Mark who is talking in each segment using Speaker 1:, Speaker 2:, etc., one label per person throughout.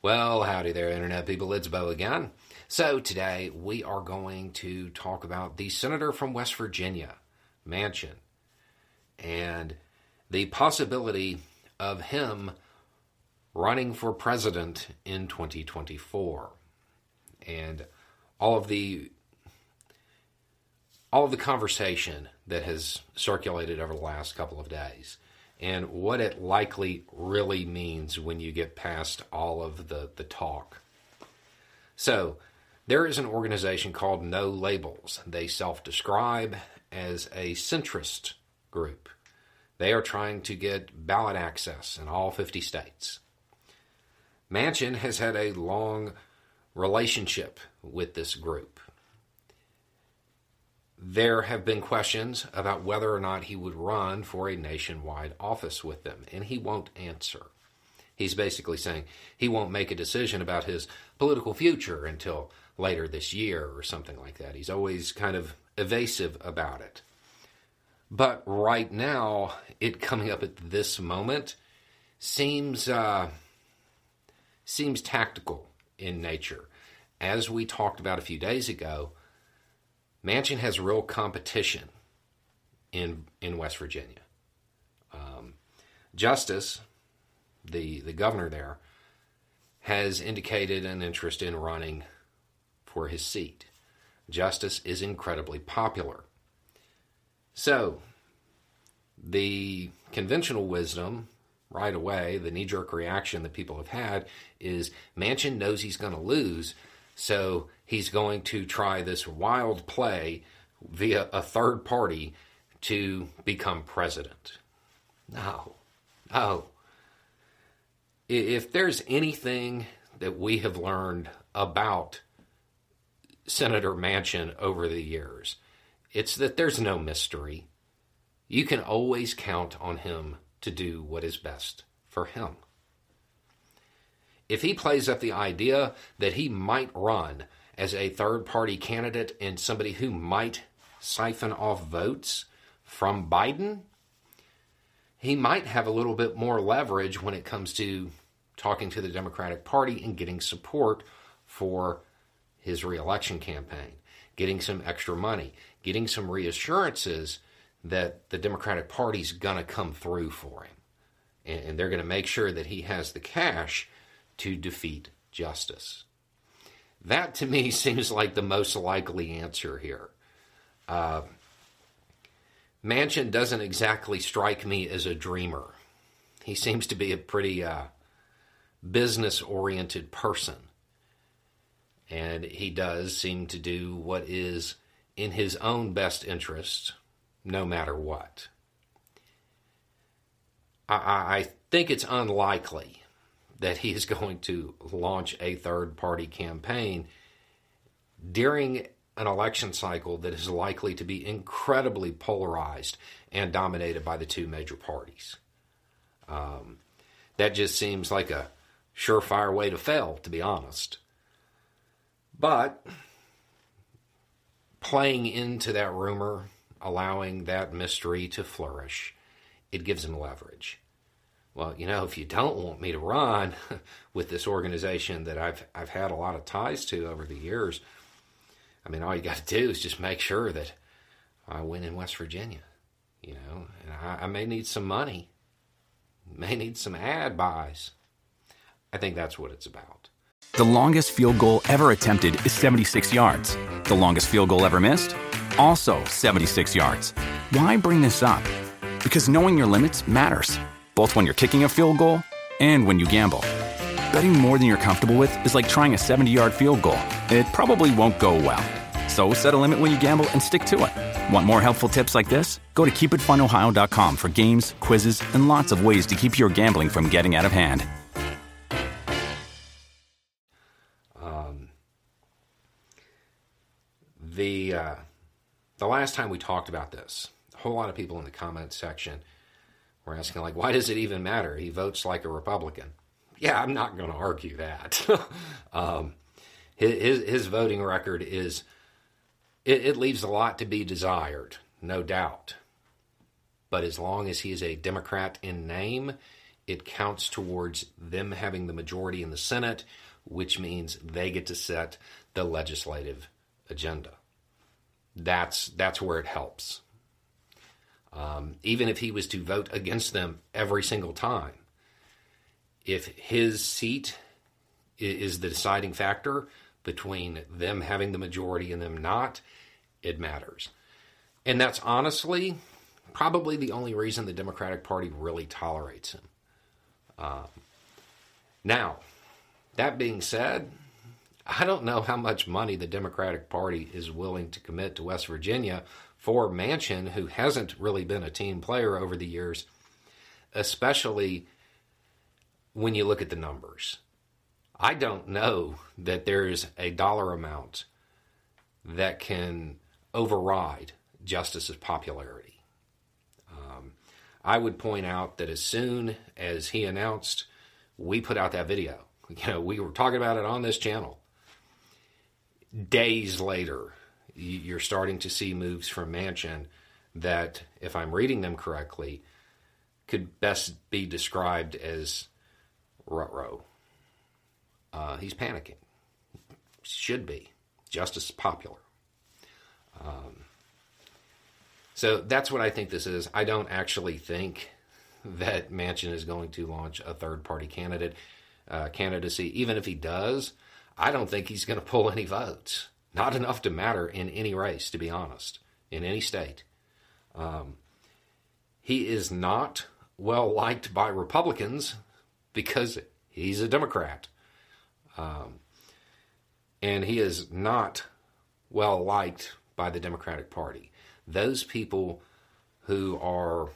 Speaker 1: Well, howdy there, Internet people. It's Beau again. So, today we are going to talk about the senator from West Virginia, Manchin, and the possibility of him running for president in 2024. And all of the all of the conversation that has circulated over the last couple of days and what it likely really means when you get past all of the, the talk. So, there is an organization called No Labels. They self describe as a centrist group. They are trying to get ballot access in all 50 states. Manchin has had a long relationship with this group there have been questions about whether or not he would run for a nationwide office with them, and he won't answer. He's basically saying he won't make a decision about his political future until later this year or something like that. He's always kind of evasive about it. But right now, it coming up at this moment seems uh, seems tactical in nature. As we talked about a few days ago, Manchin has real competition in in West Virginia. Um, Justice, the the governor there, has indicated an interest in running for his seat. Justice is incredibly popular. So, the conventional wisdom right away, the knee jerk reaction that people have had is Manchin knows he's going to lose, so he's going to try this wild play via a third party to become president. No, no. If there's anything that we have learned about Senator Manchin over the years, it's that there's no mystery. You can always count on him to do what is best for him if he plays up the idea that he might run as a third party candidate and somebody who might siphon off votes from Biden, he might have a little bit more leverage when it comes to talking to the Democratic Party and getting support for his reelection campaign, getting some extra money, getting some reassurances that the Democratic Party's going to come through for him. And, they're going to make sure that he has the cash to defeat justice. That to me seems like the most likely answer here. Uh, Manchin doesn't exactly strike me as a dreamer. He seems to be a pretty uh, business oriented person. And he does seem to do what is in his own best interest, no matter what. I, I think it's unlikely that he is going to launch a third party campaign during an election cycle that is likely to be incredibly polarized and dominated by the two major parties. Um, that just seems like a surefire way to fail, to be honest. But playing into that rumor, allowing that mystery to flourish, it gives him leverage well, you know, if you don't want me to run with this organization that I've I've had a lot of ties to over the years, I mean, all you got to do is just make sure that I win in West Virginia, you know, and I, I may need some money, may need some ad buys. I think that's what it's about.
Speaker 2: The longest field goal ever attempted is 76 yards. The longest field goal ever missed, also 76 yards. Why bring this up? Because knowing your limits matters both when you're kicking a field goal and when you gamble. Betting more than you're comfortable with is like trying a 70 yard field goal. It probably won't go well. So set a limit when you gamble and stick to it. Want more helpful tips like this? Go to keepitfunohio.com for games, quizzes, and lots of ways to keep your gambling from getting out of hand.
Speaker 1: Um,
Speaker 2: the
Speaker 1: uh, the last time we talked about this, a whole lot of people in the comments section we're asking, like, why does it even matter? He votes like a Republican. Yeah, I'm not going to argue that. um, his, his voting record is, it, it leaves a lot to be desired, no doubt. But as long as he is a Democrat in name it counts towards them having the majority in the Senate, which means they get to set the legislative agenda. That's that's where it helps. Um, even if he was to vote against them every single time, if his seat is the deciding factor between them having the majority and them not, it matters. And that's honestly probably the only reason the Democratic Party really tolerates him. Um, now, that being said, I don't know how much money the Democratic Party is willing to commit to West Virginia for Manchin, who hasn't really been a team player over the years, especially when you look at the numbers. I don't know that there's a dollar amount that can override Justice's popularity. Um, I would point out that as soon as he announced, we put out that video. You know, we were talking about it on this channel. Days later, you're starting to see moves from Manchin that, if I'm reading them correctly, could best be described as rut Uh, he's panicking. Should be. Justice is popular. Um, so that's what I think this is. I don't actually think that Manchin is going to launch a third party candidate uh, candidacy. Even if he does, I don't think he's going to pull any votes. Not enough to matter in any race, to be honest, in any state. Um, he is not well liked by Republicans because he's a Democrat. Um, and he is not well liked by the Democratic Party. Those people who are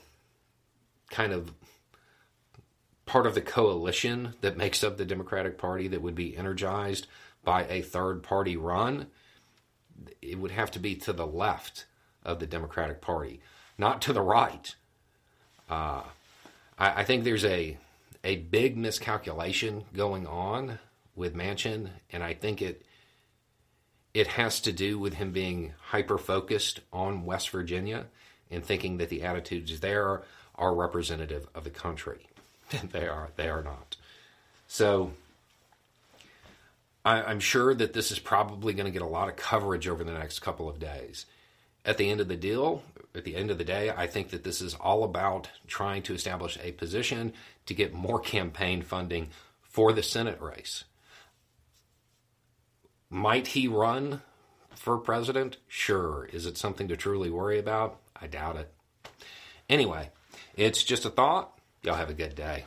Speaker 1: kind of part of the coalition that makes up the Democratic Party that would be energized by a third party run, it would have to be to the left of the Democratic Party, not to the right. Uh, I, I think there's a a big miscalculation going on with Manchin, and I think it it has to do with him being hyper focused on West Virginia and thinking that the attitudes there are representative of the country. they are they are not. So I, I'm sure that this is probably going to get a lot of coverage over the next couple of days. At the end of the deal, at the end of the day, I think that this is all about trying to establish a position to get more campaign funding for the Senate race. Might he run for president? Sure. Is it something to truly worry about? I doubt it. Anyway, it's just a thought. Y'all have a good day.